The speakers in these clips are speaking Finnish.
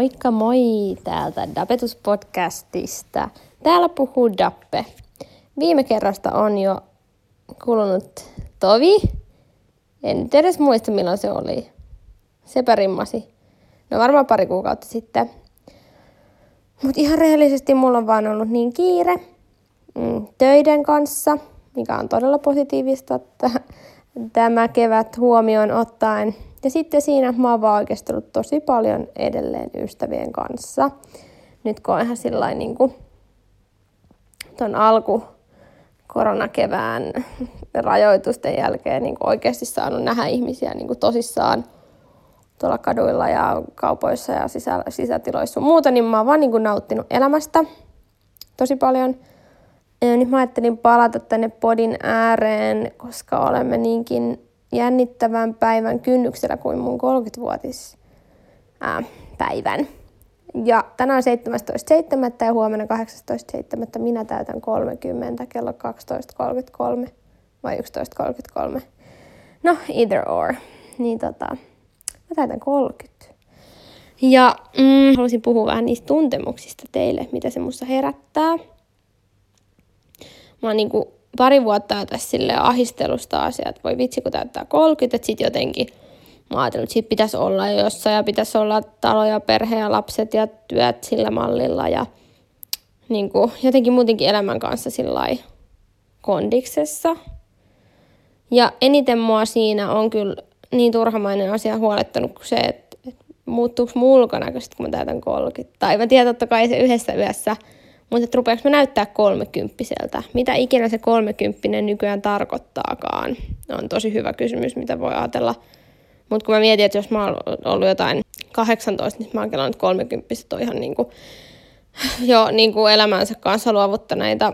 Moikka moi täältä Dapetus-podcastista. Täällä puhuu Dappe. Viime kerrasta on jo kulunut tovi. En nyt edes muista milloin se oli. Sepä rimmasi. No varmaan pari kuukautta sitten. Mutta ihan rehellisesti mulla on vaan ollut niin kiire mm, töiden kanssa, mikä on todella positiivista, että tämä kevät huomioon ottaen. Ja sitten siinä mä oon vaan tosi paljon edelleen ystävien kanssa. Nyt kun on ihan sillä niin kuin ton alku koronakevään rajoitusten jälkeen niin kuin oikeasti saanut nähdä ihmisiä niin kuin tosissaan tuolla kaduilla ja kaupoissa ja sisä, sisätiloissa ja muuta, niin mä oon vaan niin kuin nauttinut elämästä tosi paljon. Ja nyt mä ajattelin palata tänne podin ääreen, koska olemme niinkin jännittävän päivän kynnyksellä kuin mun 30-vuotis ää, päivän. Ja tänään on 17.7. ja huomenna 18.7. minä täytän 30 kello 12.33 vai 11.33. No, either or. Niin tota, mä täytän 30. Ja mm, haluaisin puhua vähän niistä tuntemuksista teille, mitä se musta herättää. Mä oon niinku pari vuotta jo tässä sille ahistelusta asiat, voi vitsi kun täyttää 30, että sit jotenkin mä ajattelin, että siitä pitäisi olla jossain ja pitäisi olla talo ja perhe ja lapset ja työt sillä mallilla ja niin kuin, jotenkin muutenkin elämän kanssa sillä kondiksessa. Ja eniten mua siinä on kyllä niin turhamainen asia huolettanut kuin se, että, että muuttuuko mun kun mä täytän 30. Tai mä tiedän totta kai se yhdessä yössä mutta että rupeaks mä näyttää kolmekymppiseltä? Mitä ikinä se kolmekymppinen nykyään tarkoittaakaan? On tosi hyvä kysymys, mitä voi ajatella. Mutta kun mä mietin, että jos mä oon ollut jotain 18, niin mä oon kelannut kolmekymppiset on ihan niinku, jo niinku elämänsä kanssa luovuttaneita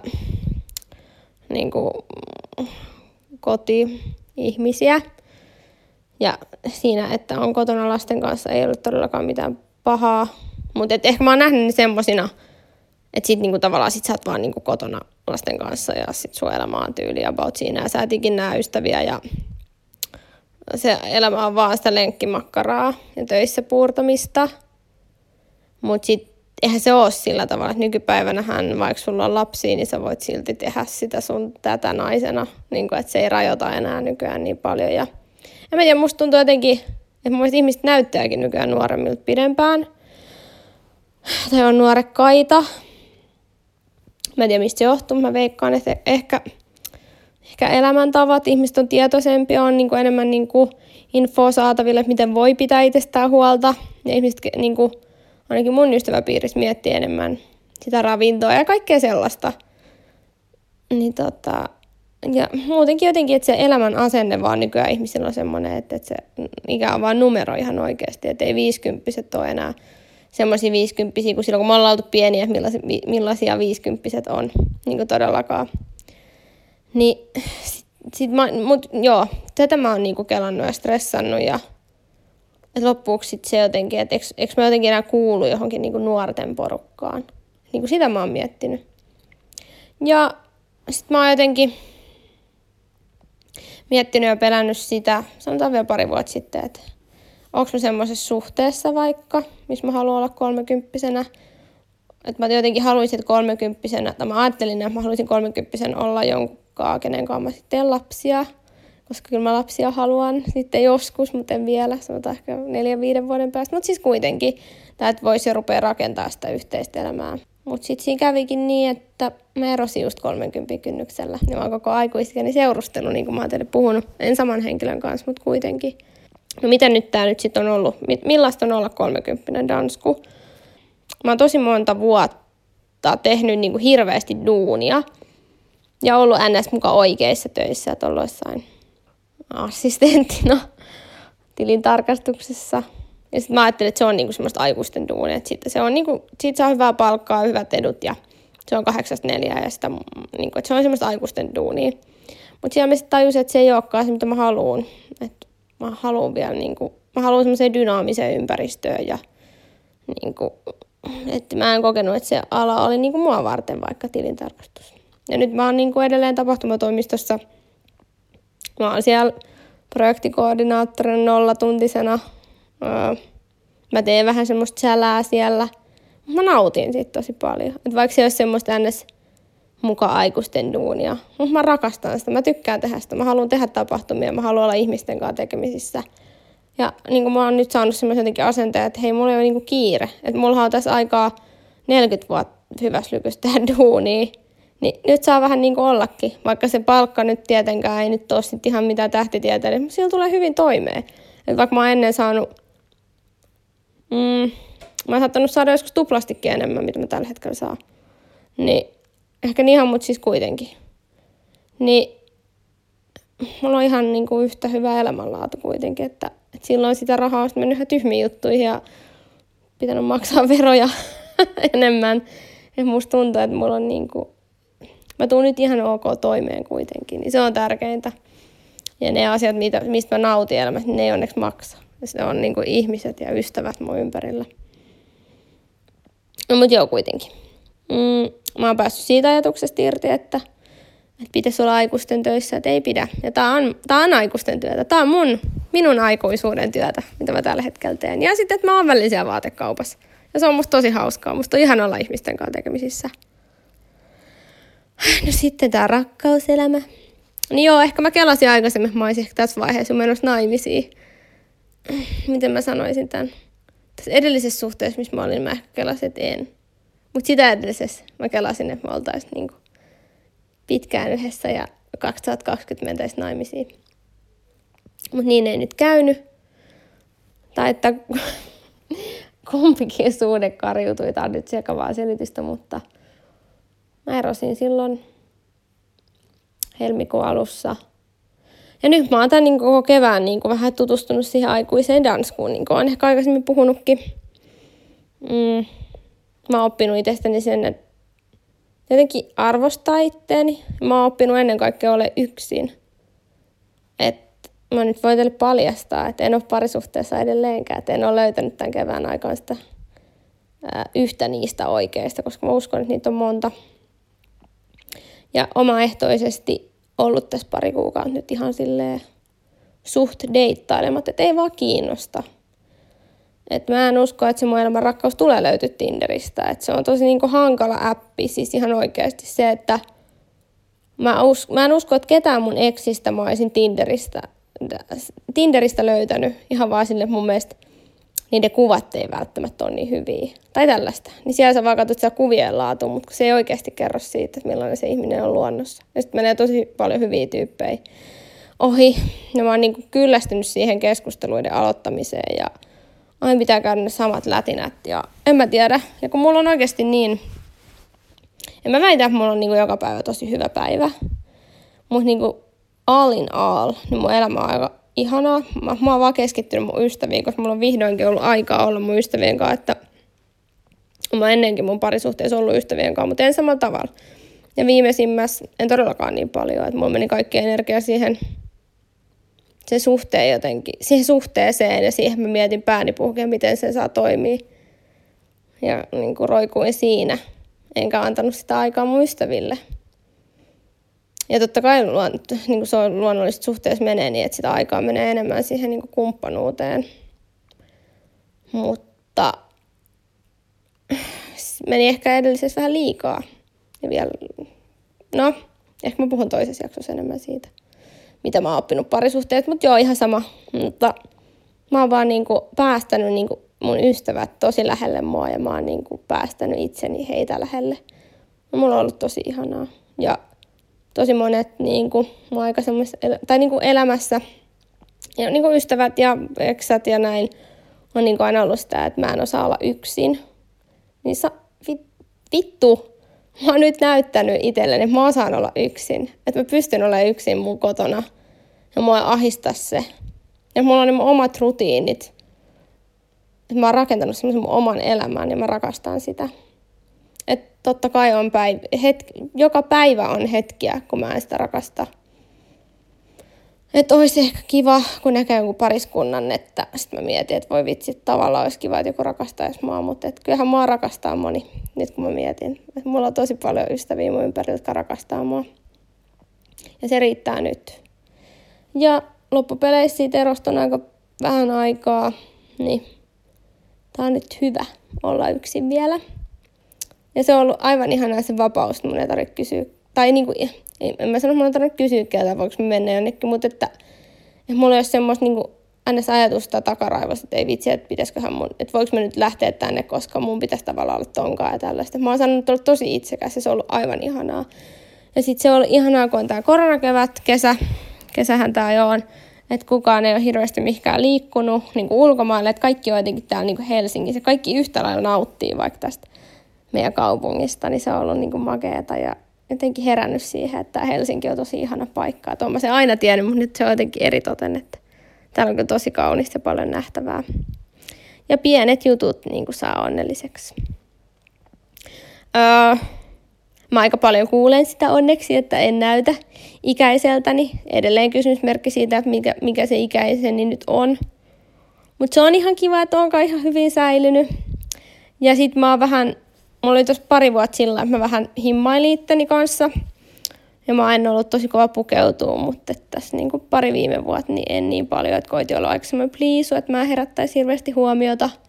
niinku, koti-ihmisiä. Ja siinä, että on kotona lasten kanssa, ei ollut todellakaan mitään pahaa. Mutta ehkä mä oon nähnyt ne semmosina, että sit niinku tavallaan sit sä oot vaan niinku kotona lasten kanssa ja sit sun elämä on tyyli about siinä ja sä et ikin näe ystäviä ja se elämä on vaan sitä lenkkimakkaraa ja töissä puurtamista. Mut sit eihän se ole sillä tavalla, että nykypäivänähän vaikka sulla on lapsia, niin sä voit silti tehdä sitä sun tätä naisena. Niin kuin, että se ei rajoita enää nykyään niin paljon. Ja en mä tiedä, musta tuntuu jotenkin, että mun ihmiset näyttääkin nykyään nuoremmilta pidempään. Tai on nuorekkaita, Mä en tiedä, mistä se johtuu. Mä veikkaan, että ehkä, ehkä elämäntavat, ihmiset on tietoisempia, on niin kuin enemmän niin kuin infoa saataville, että miten voi pitää itsestään huolta. Ja ihmiset, niin kuin, ainakin mun ystäväpiirissä, miettii enemmän sitä ravintoa ja kaikkea sellaista. Niin tota, ja muutenkin jotenkin, että se elämän asenne vaan nykyään ihmisillä on semmoinen, että, että se ikä on vaan numero ihan oikeasti, että ei viisikymppiset ole enää semmoisia viisikymppisiä, kun silloin kun me ollaan oltu pieniä, millaisia, millaisia viisikymppiset on, niin kuin todellakaan. Niin sit, sit mä, mut joo, tätä mä oon niinku kelannut ja stressannut ja et loppuksi sit se jotenkin, että eikö, eikö mä jotenkin enää kuulu johonkin niinku nuorten porukkaan. Niinku sitä mä oon miettinyt. Ja sit mä oon jotenkin miettinyt ja pelännyt sitä, sanotaan vielä pari vuotta sitten, että onko mä semmoisessa suhteessa vaikka, missä mä haluan olla kolmekymppisenä. Että mä jotenkin haluaisin, että kolmekymppisenä, tai mä ajattelin, että mä haluaisin kolmekymppisen olla jonkun kenen kanssa mä sitten lapsia. Koska kyllä mä lapsia haluan sitten joskus, mutta en vielä, sanotaan ehkä neljän, viiden vuoden päästä. Mutta siis kuitenkin, että voisi jo rupea rakentaa sitä yhteistä elämää. Mutta sitten siinä kävikin niin, että mä erosin just 30 kynnyksellä. Ja mä oon koko aikuisikäni seurustelu, niin kuin mä oon teille puhunut. En saman henkilön kanssa, mutta kuitenkin. No miten nyt tämä nyt sitten on ollut? Millaista on olla 30 dansku? Mä oon tosi monta vuotta tehnyt niin kuin hirveästi duunia ja ollut ns. mukaan oikeissa töissä, että ollut assistenttina tilintarkastuksessa. Ja sitten mä ajattelin, että se on niinku semmoista aikuisten duunia, että sitten se on niinku, siitä saa hyvää palkkaa, hyvät edut ja se on kahdeksasta neljää ja sitä, niinku, että se on semmoista aikuisten duunia. Mutta siellä mä sitten tajusin, että se ei olekaan se, mitä mä haluan. Että mä haluan vielä niin kuin, mä haluan semmoiseen dynaamiseen ympäristöön ja niin kuin, että mä en kokenut, että se ala oli niin kuin mua varten vaikka tilintarkastus. Ja nyt mä oon niin kuin edelleen tapahtumatoimistossa. Mä oon siellä projektikoordinaattorin nollatuntisena. Öö, Mä teen vähän semmoista sälää siellä. Mä nautin siitä tosi paljon. Et vaikka se olisi semmoista ns mukaan aikuisten duunia. Mutta mä rakastan sitä, mä tykkään tehdä sitä, mä haluan tehdä tapahtumia, mä haluan olla ihmisten kanssa tekemisissä. Ja niin kuin mä oon nyt saanut semmoisen asenteen, että hei, mulla ei ole niin kiire. Että mulla on tässä aikaa 40 vuotta hyvässä lykystä tehdä duunia. Niin nyt saa vähän niin kuin ollakin, vaikka se palkka nyt tietenkään ei nyt ole ihan mitään tähtitieteelle, mutta sillä tulee hyvin toimeen. Et vaikka mä oon ennen saanut, mm, mä oon saattanut saada joskus tuplastikin enemmän, mitä mä tällä hetkellä saan. Niin ehkä niin ihan, mutta siis kuitenkin. Niin mulla on ihan niin kuin yhtä hyvä elämänlaatu kuitenkin, että, että silloin sitä rahaa on mennyt ihan tyhmiin juttuihin ja pitänyt maksaa veroja enemmän. Ja musta tuntuu, että mulla on niin kuin, mä tuun nyt ihan ok toimeen kuitenkin, niin se on tärkeintä. Ja ne asiat, mitä, mistä mä nautin elämässä, ne ei onneksi maksa. Ja se on niin kuin ihmiset ja ystävät mun ympärillä. No, mutta joo, kuitenkin. Mm, mä oon päässyt siitä ajatuksesta irti, että, että pitäisi olla aikuisten töissä, että ei pidä. Ja tää on, tää on aikuisten työtä. Tää on mun, minun aikuisuuden työtä, mitä mä tällä hetkellä teen. Ja sitten, että mä oon välillä vaatekaupassa. Ja se on musta tosi hauskaa. Musta on ihan olla ihmisten kanssa tekemisissä. No sitten tää rakkauselämä. Niin joo, ehkä mä kelasin aikaisemmin, että mä olisin ehkä tässä vaiheessa menossa naimisiin. Miten mä sanoisin tämän? Tässä edellisessä suhteessa, missä mä olin, mä ehkä kelasin, että en. Mutta sitä edellisessä mä kelasin, että me oltaisiin niinku pitkään yhdessä ja 2020 mentäisiin naimisiin. Mutta niin ei nyt käynyt. Tai että kumpikin suhde karjutui. Tämä on nyt sekavaa selitystä, mutta mä erosin silloin helmikuun alussa. Ja nyt mä oon tämän niin koko kevään niin kuin vähän tutustunut siihen aikuiseen danskuun, niin kuin olen ehkä aikaisemmin puhunutkin. Mm, mä oon oppinut itsestäni sen, että jotenkin arvostaa itteeni. Mä oon oppinut ennen kaikkea ole yksin. Et mä nyt voin teille paljastaa, että en ole parisuhteessa edelleenkään. Että en ole löytänyt tämän kevään aikaan sitä ää, yhtä niistä oikeista, koska mä uskon, että niitä on monta. Ja omaehtoisesti ollut tässä pari kuukautta nyt ihan silleen suht deittailematta, että ei vaan kiinnosta. Et mä en usko, että se mun elämän rakkaus tulee löytyä Tinderistä. Et se on tosi niinku hankala appi, siis ihan oikeasti se, että mä, us, mä en usko, että ketään mun eksistä mä olisin Tinderistä, Tinderistä löytänyt ihan vaan sille mun mielestä niiden kuvat ei välttämättä ole niin hyviä. Tai tällaista. Niin siellä sä vaan katsot sitä kuvien laatu, mutta se ei oikeasti kerro siitä, että millainen se ihminen on luonnossa. Ja sitten menee tosi paljon hyviä tyyppejä ohi. Ja mä oon niin kyllästynyt siihen keskusteluiden aloittamiseen ja aina pitää käydä ne samat lätinät ja en mä tiedä. Ja kun mulla on oikeasti niin, en mä väitä, että mulla on niin kuin joka päivä tosi hyvä päivä, mutta niin kuin all in all, niin mun elämä on aika ihanaa. Mä, mä oon vaan keskittynyt mun ystäviin, koska mulla on vihdoinkin ollut aikaa olla mun ystävien kanssa, että mä ennenkin mun parisuhteessa ollut ystävien kanssa, mutta en samalla tavalla. Ja viimeisimmässä en todellakaan niin paljon, että mulla meni kaikki energia siihen se suhteen jotenkin, siihen suhteeseen ja siihen mä mietin pääni puhkeen, miten se saa toimia. Ja niin kuin roikuin siinä, enkä antanut sitä aikaa mun ystäville. Ja totta kai niin kuin se on luonnollisesti suhteessa menee niin, että sitä aikaa menee enemmän siihen niin kuin kumppanuuteen. Mutta meni ehkä edellisessä vähän liikaa. Ja vielä, no, ehkä mä puhun toisessa jaksossa enemmän siitä mitä mä oon oppinut parisuhteet, mutta joo, ihan sama. Mutta mä oon vaan niinku päästänyt niinku mun ystävät tosi lähelle mua ja mä oon niinku päästänyt itseni heitä lähelle. Ja mulla on ollut tosi ihanaa. Ja tosi monet niinku, mun aikaisemmassa, tai niinku elämässä, ja niinku ystävät ja eksät ja näin, on niinku aina ollut sitä, että mä en osaa olla yksin. Niin sa, vittu, mä oon nyt näyttänyt itselleni, että mä osaan olla yksin. Että mä pystyn olemaan yksin mun kotona. Ja mua ahistaa se. Ja mulla on ne mun omat rutiinit. Että mä oon rakentanut semmoisen mun oman elämän ja mä rakastan sitä. Että totta kai on päivä, hetki, joka päivä on hetkiä, kun mä en sitä rakasta. Että olisi ehkä kiva, kun näkee jonkun pariskunnan, että sitten mä mietin, että voi vitsi, tavallaan olisi kiva, että joku rakastaisi mua, mutta että kyllähän mua rakastaa moni, nyt kun mä mietin. Että mulla on tosi paljon ystäviä mun ympärillä, jotka rakastaa mua. Ja se riittää nyt. Ja loppupeleissä siitä erosta on aika vähän aikaa, niin tää on nyt hyvä olla yksin vielä. Ja se on ollut aivan ihanaa se vapaus, että mun ei tarvitse kysyä, tai niinku, en mä sano, että mun ei tarvitse kysyä että voiko mä mennä jonnekin, mutta että, että mulla ei ole semmoista niinku, ns. ajatusta takaraivosta, että ei vitsi, että pitäisiköhän mun, että voiko mä nyt lähteä tänne, koska mun pitäisi tavallaan olla tonkaa ja tällaista. Mä oon sanonut, että tosi itsekäs ja se on ollut aivan ihanaa. Ja sitten se on ollut ihanaa, kun on tää koronakevät, kesä, kesähän tää jo on, että kukaan ei ole hirveästi mihinkään liikkunut niin kuin ulkomaille, että kaikki on jotenkin täällä niin kuin Helsingissä, kaikki yhtä lailla nauttii vaikka tästä meidän kaupungista, niin se on ollut niin kuin makeeta ja jotenkin herännyt siihen, että Helsinki on tosi ihana paikka. Tuon mä sen aina tiennyt, mutta nyt se on jotenkin eritoten, että täällä on kyllä tosi kaunista ja paljon nähtävää. Ja pienet jutut niin kuin saa onnelliseksi. Öö, Mä aika paljon kuulen sitä onneksi, että en näytä ikäiseltäni. Edelleen kysymysmerkki siitä, että mikä, mikä se ikäiseni nyt on. Mutta se on ihan kiva, että onkaan ihan hyvin säilynyt. Ja sit mä oon vähän, mulla oli tossa pari vuotta sillä, että mä vähän himmailin itteni kanssa. Ja mä en ollut tosi kova pukeutua, mutta tässä niin pari viime vuotta niin en niin paljon, että koitin olla aika semmoinen pliisu, että mä herättäisi hirveästi huomiota –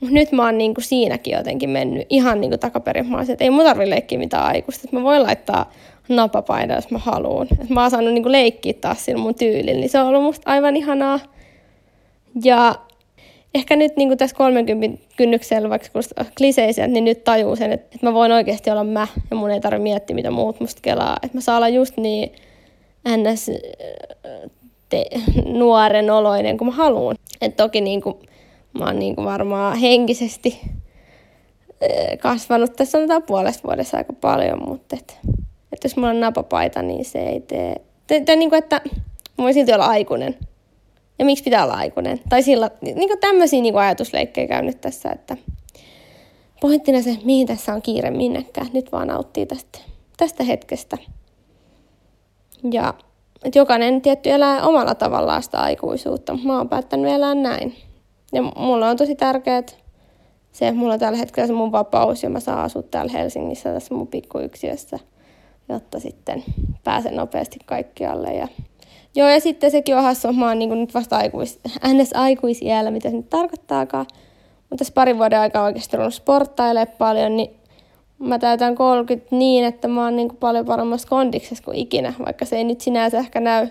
mutta nyt mä oon niinku siinäkin jotenkin mennyt ihan niinku takaperin. Mä että ei mun tarvi leikkiä mitään aikuista. Että mä voin laittaa napapaita, jos mä haluan. Et mä oon saanut niinku leikkiä taas sillä mun tyylillä. Niin se on ollut musta aivan ihanaa. Ja ehkä nyt niin tässä 30 kynnyksellä, vaikka kliseiset, niin nyt tajuu sen, että, että mä voin oikeasti olla mä ja mun ei tarvitse miettiä, mitä muut musta kelaa. Että mä saan olla just niin ns. Te, nuoren oloinen kuin mä haluan. Että toki niin kuin, mä oon niin kuin varmaan henkisesti kasvanut tässä sanotaan puolesta vuodessa aika paljon, mutta et, et jos mulla on napapaita, niin se ei tee... Te, te, niin kuin, että mä voin silti olla aikuinen. Ja miksi pitää olla aikuinen? Tai sillä, niin kuin tämmöisiä niin kuin ajatusleikkejä käynyt tässä, että pointtina se, mihin tässä on kiire minnekään. Nyt vaan nauttii tästä, tästä hetkestä. Ja että jokainen tietty elää omalla tavallaan sitä aikuisuutta. Mä oon päättänyt elää näin. Ja mulla on tosi tärkeää se, että mulla on tällä hetkellä se mun vapaus ja mä saan asua täällä Helsingissä tässä mun pikkuyksiössä, jotta sitten pääsen nopeasti kaikkialle. Ja... Joo, ja sitten sekin on hassu, mä oon niin nyt vasta aikuis, ns. aikuisiellä, mitä se nyt tarkoittaakaan. Mutta tässä parin vuoden aikaa oikeasti ruvennut sporttailemaan paljon, niin mä täytän 30 niin, että mä oon niin paljon paremmassa kondiksessa kuin ikinä, vaikka se ei nyt sinänsä ehkä näy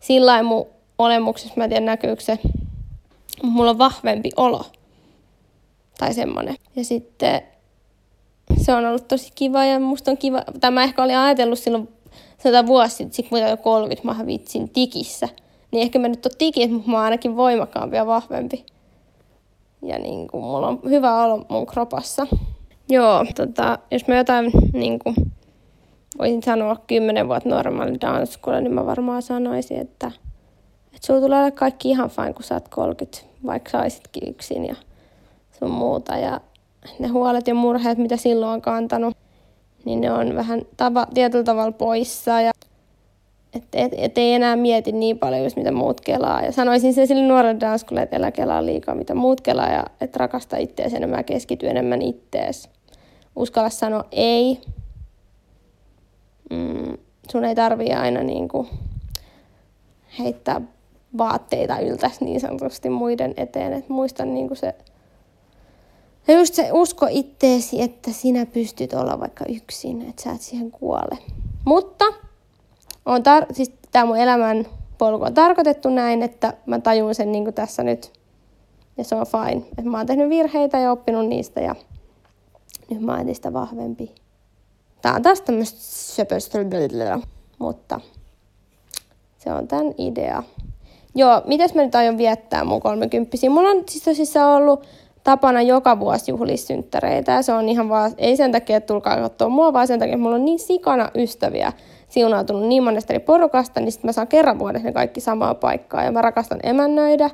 sillä mun olemuksessa, mä en tiedä näkyykö se mulla on vahvempi olo. Tai semmonen. Ja sitten se on ollut tosi kiva ja musta on kiva, tai mä ehkä olin ajatellut silloin sata vuosi sitten, sit kun jo 30, mä vitsin tikissä. Niin ehkä mä nyt oon tikissä, mutta mä oon ainakin voimakkaampi ja vahvempi. Ja niin kuin, mulla on hyvä olo mun kropassa. Joo, tota, jos mä jotain niin kuin, voisin sanoa kymmenen vuotta normaali danskulla, niin mä varmaan sanoisin, että että sulla tulee olla kaikki ihan fine, kun sä oot 30, vaikka saisitkin yksin ja sun muuta. Ja ne huolet ja murheet, mitä silloin on kantanut, niin ne on vähän tava, tietyllä tavalla poissa. Ja että et, et ei enää mieti niin paljon just mitä muut kelaa. Ja sanoisin sen sille nuorelle danskulle, että älä kelaa liikaa mitä muut kelaa ja että rakasta ittees enemmän ja keskity enemmän ittees. Uskalla sanoa ei. Mm, sun ei tarvii aina niinku heittää vaatteita yltäisi niin sanotusti muiden eteen. Et muista niin se, ja just se usko itteesi, että sinä pystyt olla vaikka yksin, että sä et siihen kuole. Mutta on tar- siis tämä mun elämän polku on tarkoitettu näin, että mä tajun sen niin tässä nyt. Ja se on fine. Että mä oon tehnyt virheitä ja oppinut niistä ja nyt mä oon entistä vahvempi. Tää on taas tämmöistä söpöstä, mutta se on tämän idea. Joo, mitäs mä nyt aion viettää mun kolmekymppisiä? Mulla on siis tosissaan ollut tapana joka vuosi juhlissynttäreitä ja se on ihan vaan, ei sen takia, että tulkaa katsoa mua, vaan sen takia, että mulla on niin sikana ystäviä siunautunut niin monesta eri porukasta, niin sitten mä saan kerran vuodessa ne kaikki samaa paikkaa ja mä rakastan emännöidä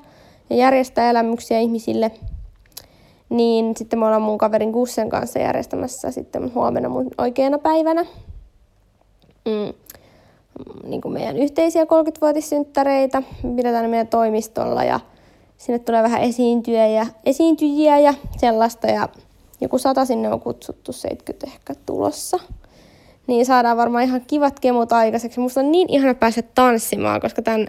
ja järjestää elämyksiä ihmisille. Niin sitten me ollaan mun kaverin Gussen kanssa järjestämässä sitten huomenna mun oikeana päivänä. Mm niin kuin meidän yhteisiä 30-vuotissynttäreitä. Me pidetään meidän toimistolla ja sinne tulee vähän esiintyjä ja, esiintyjiä ja sellaista. Ja joku sata sinne on kutsuttu, 70 ehkä tulossa. Niin saadaan varmaan ihan kivat kemut aikaiseksi. Musta on niin ihana päästä tanssimaan, koska tämän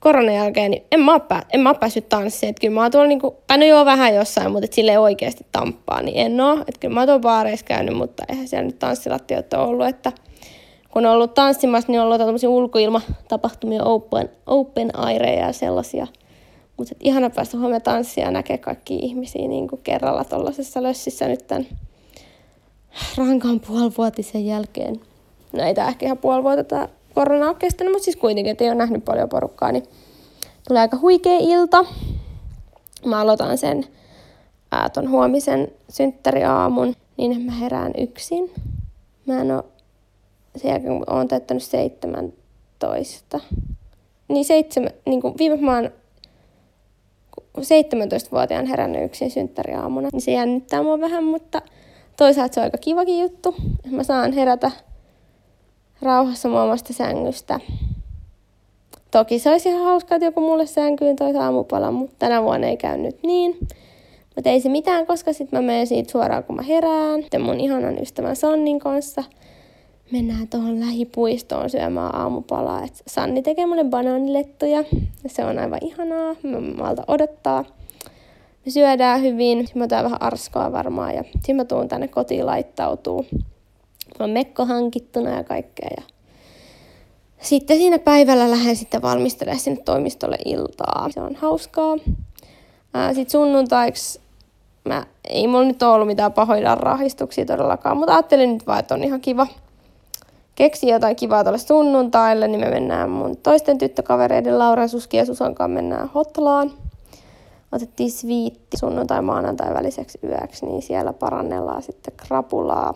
koronan jälkeen, niin en mä pää, en mä päässyt tanssiin. Kyllä mä oon tuolla niinku, tai no joo vähän jossain, mutta sille oikeasti tamppaa, niin en oo. Että kyllä mä oon tuolla baareissa käynyt, mutta eihän siellä nyt tanssilattiot ole ollut, että kun on ollut tanssimassa, niin on ollut tämmöisiä ulkoilmatapahtumia, open, open aireja ja sellaisia. Mutta ihana päästä huomioon tanssia ja näkee kaikki ihmisiä niin kuin kerralla tuollaisessa lössissä nyt tämän rankan puolivuotisen jälkeen. No ei tämä ehkä ihan puoli vuotta tämä korona ole kestänyt, mutta siis kuitenkin, että ei ole nähnyt paljon porukkaa, niin tulee aika huikea ilta. Mä aloitan sen ää, ton huomisen synttäriaamun, niin mä herään yksin. Mä en oo, sen jälkeen kun oon täyttänyt 17. Niin, seitsemän, niin kuin viime mä oon 17-vuotiaan herännyt yksin synttäriaamuna, niin se jännittää mua vähän, mutta toisaalta se on aika kivakin juttu. Mä saan herätä rauhassa mun omasta sängystä. Toki se olisi ihan hauskaa, että joku mulle sänkyyn toisi aamupalan, mutta tänä vuonna ei käynyt niin. Mutta ei se mitään, koska sitten mä menen siitä suoraan, kun mä herään. Sitten mun ihanan ystävän Sannin kanssa mennään tuohon lähipuistoon syömään aamupalaa. Et Sanni tekee mulle banaanilettuja ja se on aivan ihanaa. Mä malta odottaa. Me syödään hyvin. Mä otan vähän arskoa varmaan ja sitten mä tuun tänne kotiin laittautuu on mekko hankittuna ja kaikkea. Ja sitten siinä päivällä lähden sitten valmistelemaan sinne toimistolle iltaa. Se on hauskaa. Sitten sunnuntaiksi mä, ei mulla nyt ollut mitään pahoja rahistuksia todellakaan, mutta ajattelin nyt vaan, että on ihan kiva keksi jotain kivaa tuolle sunnuntaille, niin me mennään mun toisten tyttökavereiden Laura, Suski ja Susan kanssa mennään Hotlaan. Otettiin sviitti sunnuntai maanantai väliseksi yöksi, niin siellä parannellaan sitten krapulaa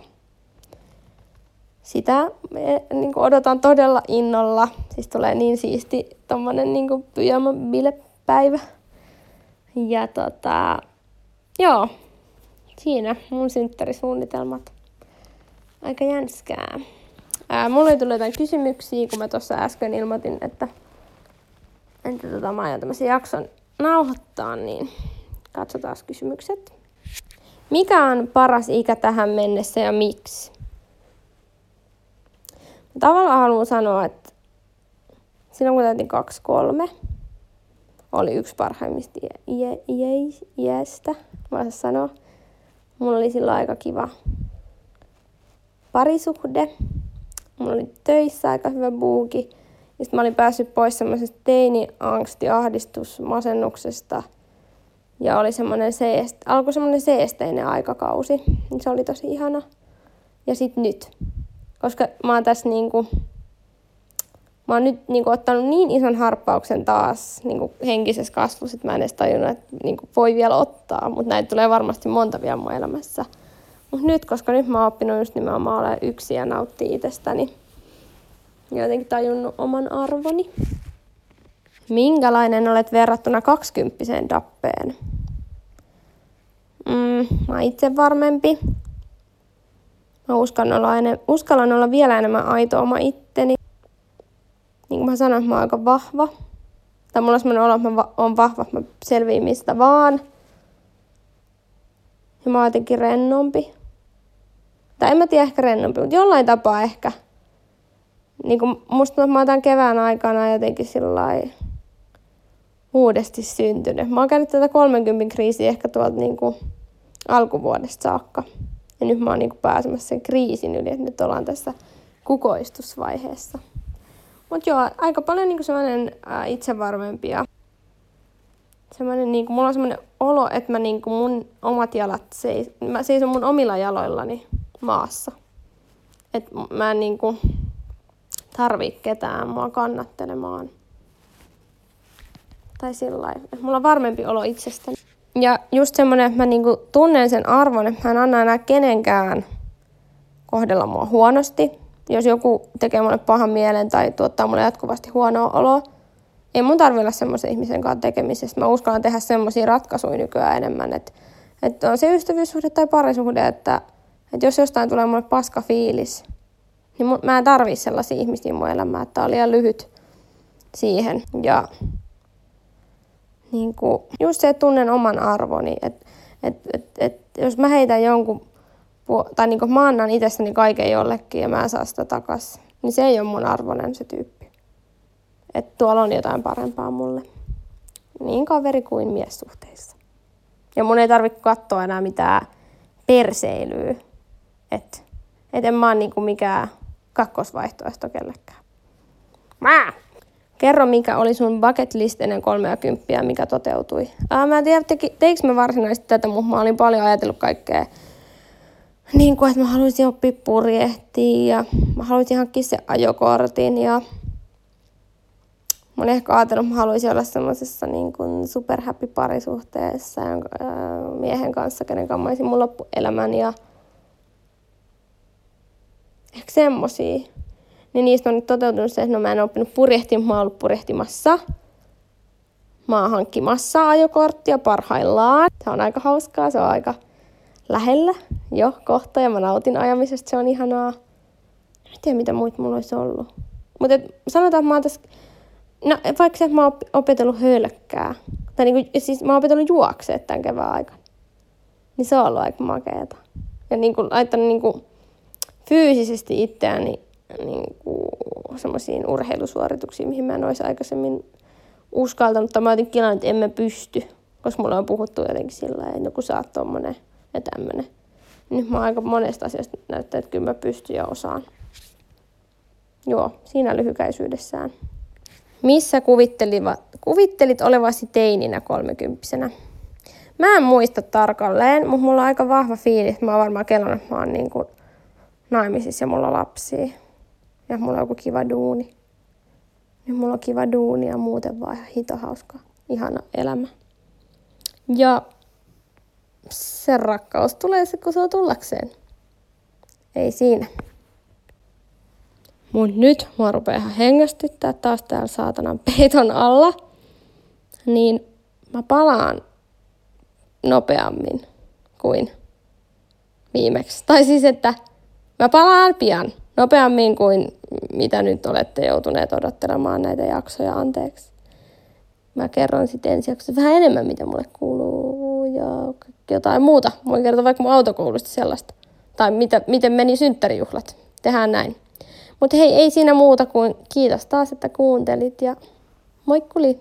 sitä me, niin odotan todella innolla. Siis tulee niin siisti tommonen niin pyjama-bilepäivä. Ja tota, joo, siinä mun synttärisuunnitelmat. Aika jänskää. Ää, mulle ei tullut jotain kysymyksiä, kun mä tuossa äsken ilmoitin, että, että tota, mä aion tämmöisen jakson nauhoittaa, niin katsotaan kysymykset. Mikä on paras ikä tähän mennessä ja miksi? Tavallaan haluan sanoa, että silloin kun täytin kaksi kolme, oli yksi parhaimmista iästä, mä sanoa. Mulla oli silloin aika kiva parisuhde. Mulla oli töissä aika hyvä buuki. Sitten mä olin päässyt pois semmoisesta teini-angsti, ahdistus, masennuksesta. Ja oli semmoinen seest, alkoi semmoinen seesteinen aikakausi. Se oli tosi ihana. Ja sitten nyt koska mä oon tässä niinku, mä oon nyt niinku ottanut niin ison harppauksen taas niinku henkisessä kasvussa, että mä en edes tajunnut, että niinku voi vielä ottaa, mutta näitä tulee varmasti monta vielä mun elämässä. Mutta nyt, koska nyt mä oon oppinut just nimenomaan olla yksi ja nauttia itsestäni, ja jotenkin tajunnut oman arvoni. Minkälainen olet verrattuna kaksikymppiseen dappeen? Mm, mä oon itse varmempi. Mä uskallan olla, enem- uskallan olla vielä enemmän aito oma itteni. Niin kuin mä sanoin, mä oon aika vahva. Tai mulla on sellainen olo, että mä va- oon vahva, että mä selviin mistä vaan. Ja mä oon jotenkin rennompi. Tai en mä tiedä ehkä rennompi, mutta jollain tapaa ehkä. Niin kuin musta mä tämän kevään aikana jotenkin sillä uudesti syntynyt. Mä oon käynyt tätä 30 kriisiä ehkä tuolta niin kuin alkuvuodesta saakka. Ja nyt mä oon niinku pääsemässä sen kriisin yli, että nyt ollaan tässä kukoistusvaiheessa. Mutta joo, aika paljon niinku semmoinen itsevarmempi ja semmoinen, niinku, mulla on semmoinen olo, että mä niinku mun omat jalat, seis, mä seison mun omilla jaloillani maassa. Että mä en niinku tarvii ketään mua kannattelemaan. Tai sillä että mulla on varmempi olo itsestäni. Ja just semmoinen, että mä niinku tunnen sen arvon, että mä en anna enää kenenkään kohdella mua huonosti. Jos joku tekee mulle pahan mielen tai tuottaa mulle jatkuvasti huonoa oloa, ei mun tarvi olla semmoisen ihmisen kanssa tekemisessä. Mä uskallan tehdä semmoisia ratkaisuja nykyään enemmän, että, että on se ystävyyssuhde tai parisuhde, että, että jos jostain tulee mulle paska fiilis, niin mä en tarvii sellaisia ihmisiä mun elämään, että on liian lyhyt siihen. Ja niin kuin, just se, että tunnen oman arvoni. Että et, et, et, jos mä heitän jonkun, tai niin kuin mä annan itsestäni kaiken jollekin ja mä en saa sitä takas, niin se ei ole mun arvonen se tyyppi. että tuolla on jotain parempaa mulle. Niin kaveri kuin miessuhteissa. Ja mun ei tarvitse katsoa enää mitään perseilyä. Että et en mä oon niinku mikään kakkosvaihtoehto kellekään. Mä! Kerro, mikä oli sun bucket list ennen 30, mikä toteutui. Ää, mä en tiedä, te, teikö mä varsinaisesti tätä, mutta mä olin paljon ajatellut kaikkea. Niin kuin, että mä haluaisin oppia purjehtia ja mä haluaisin hankkia se ajokortin ja mä olen ehkä ajatellut, että mä haluaisin olla semmoisessa niin kuin superhappy parisuhteessa ja miehen kanssa, kenen kanssa mä olisin mun loppuelämän ja ehkä semmosia. Niin niistä on nyt toteutunut se, että no mä en oppinut purjehtimaan, mä oon ollut purjehtimassa. Mä oon hankkimassa ajokorttia parhaillaan. Se on aika hauskaa, se on aika lähellä jo kohta ja mä nautin ajamisesta, se on ihanaa. En tiedä, mitä muita mulla olisi ollut. Mutta sanotaan, että mä oon tässä, no vaikka se, että mä oon opetellut hölkkää, tai niinku, siis mä oon opetellut juokseet tämän kevään aikana, niin se on ollut aika makeeta. Ja niinku, laittanut niinku, fyysisesti itseäni niin semmoisiin urheilusuorituksiin, mihin mä en olisi aikaisemmin uskaltanut. Tai mä otin kilan, että en mä pysty, koska mulla on puhuttu jotenkin sillä että no kun sä oot tommonen ja tämmönen. Nyt mä aika monesta asiasta näyttää, että kyllä mä pystyn ja osaan. Joo, siinä lyhykäisyydessään. Missä kuvittelit olevasi teininä kolmekymppisenä? Mä en muista tarkalleen, mutta mulla on aika vahva fiilis. Mä oon varmaan kellon, että mä oon niin kuin naimisissa ja mulla on lapsia. Ja mulla on joku kiva duuni. Ja mulla on kiva duuni ja muuten vaan ihan hito hauska, ihana elämä. Ja se rakkaus tulee se, kun se on tullakseen. Ei siinä. Mut nyt mua rupeaa ihan hengästyttää taas täällä saatanan peiton alla. Niin mä palaan nopeammin kuin viimeksi. Tai siis, että mä palaan pian. Nopeammin kuin mitä nyt olette joutuneet odottelemaan näitä jaksoja, anteeksi. Mä kerron sitten ensi jaksossa vähän enemmän, mitä mulle kuuluu ja jotain muuta. Voin kertoa vaikka mun autokoulusta sellaista. Tai mitä, miten meni synttärijuhlat. Tehdään näin. Mutta hei, ei siinä muuta kuin kiitos taas, että kuuntelit ja moikkuli!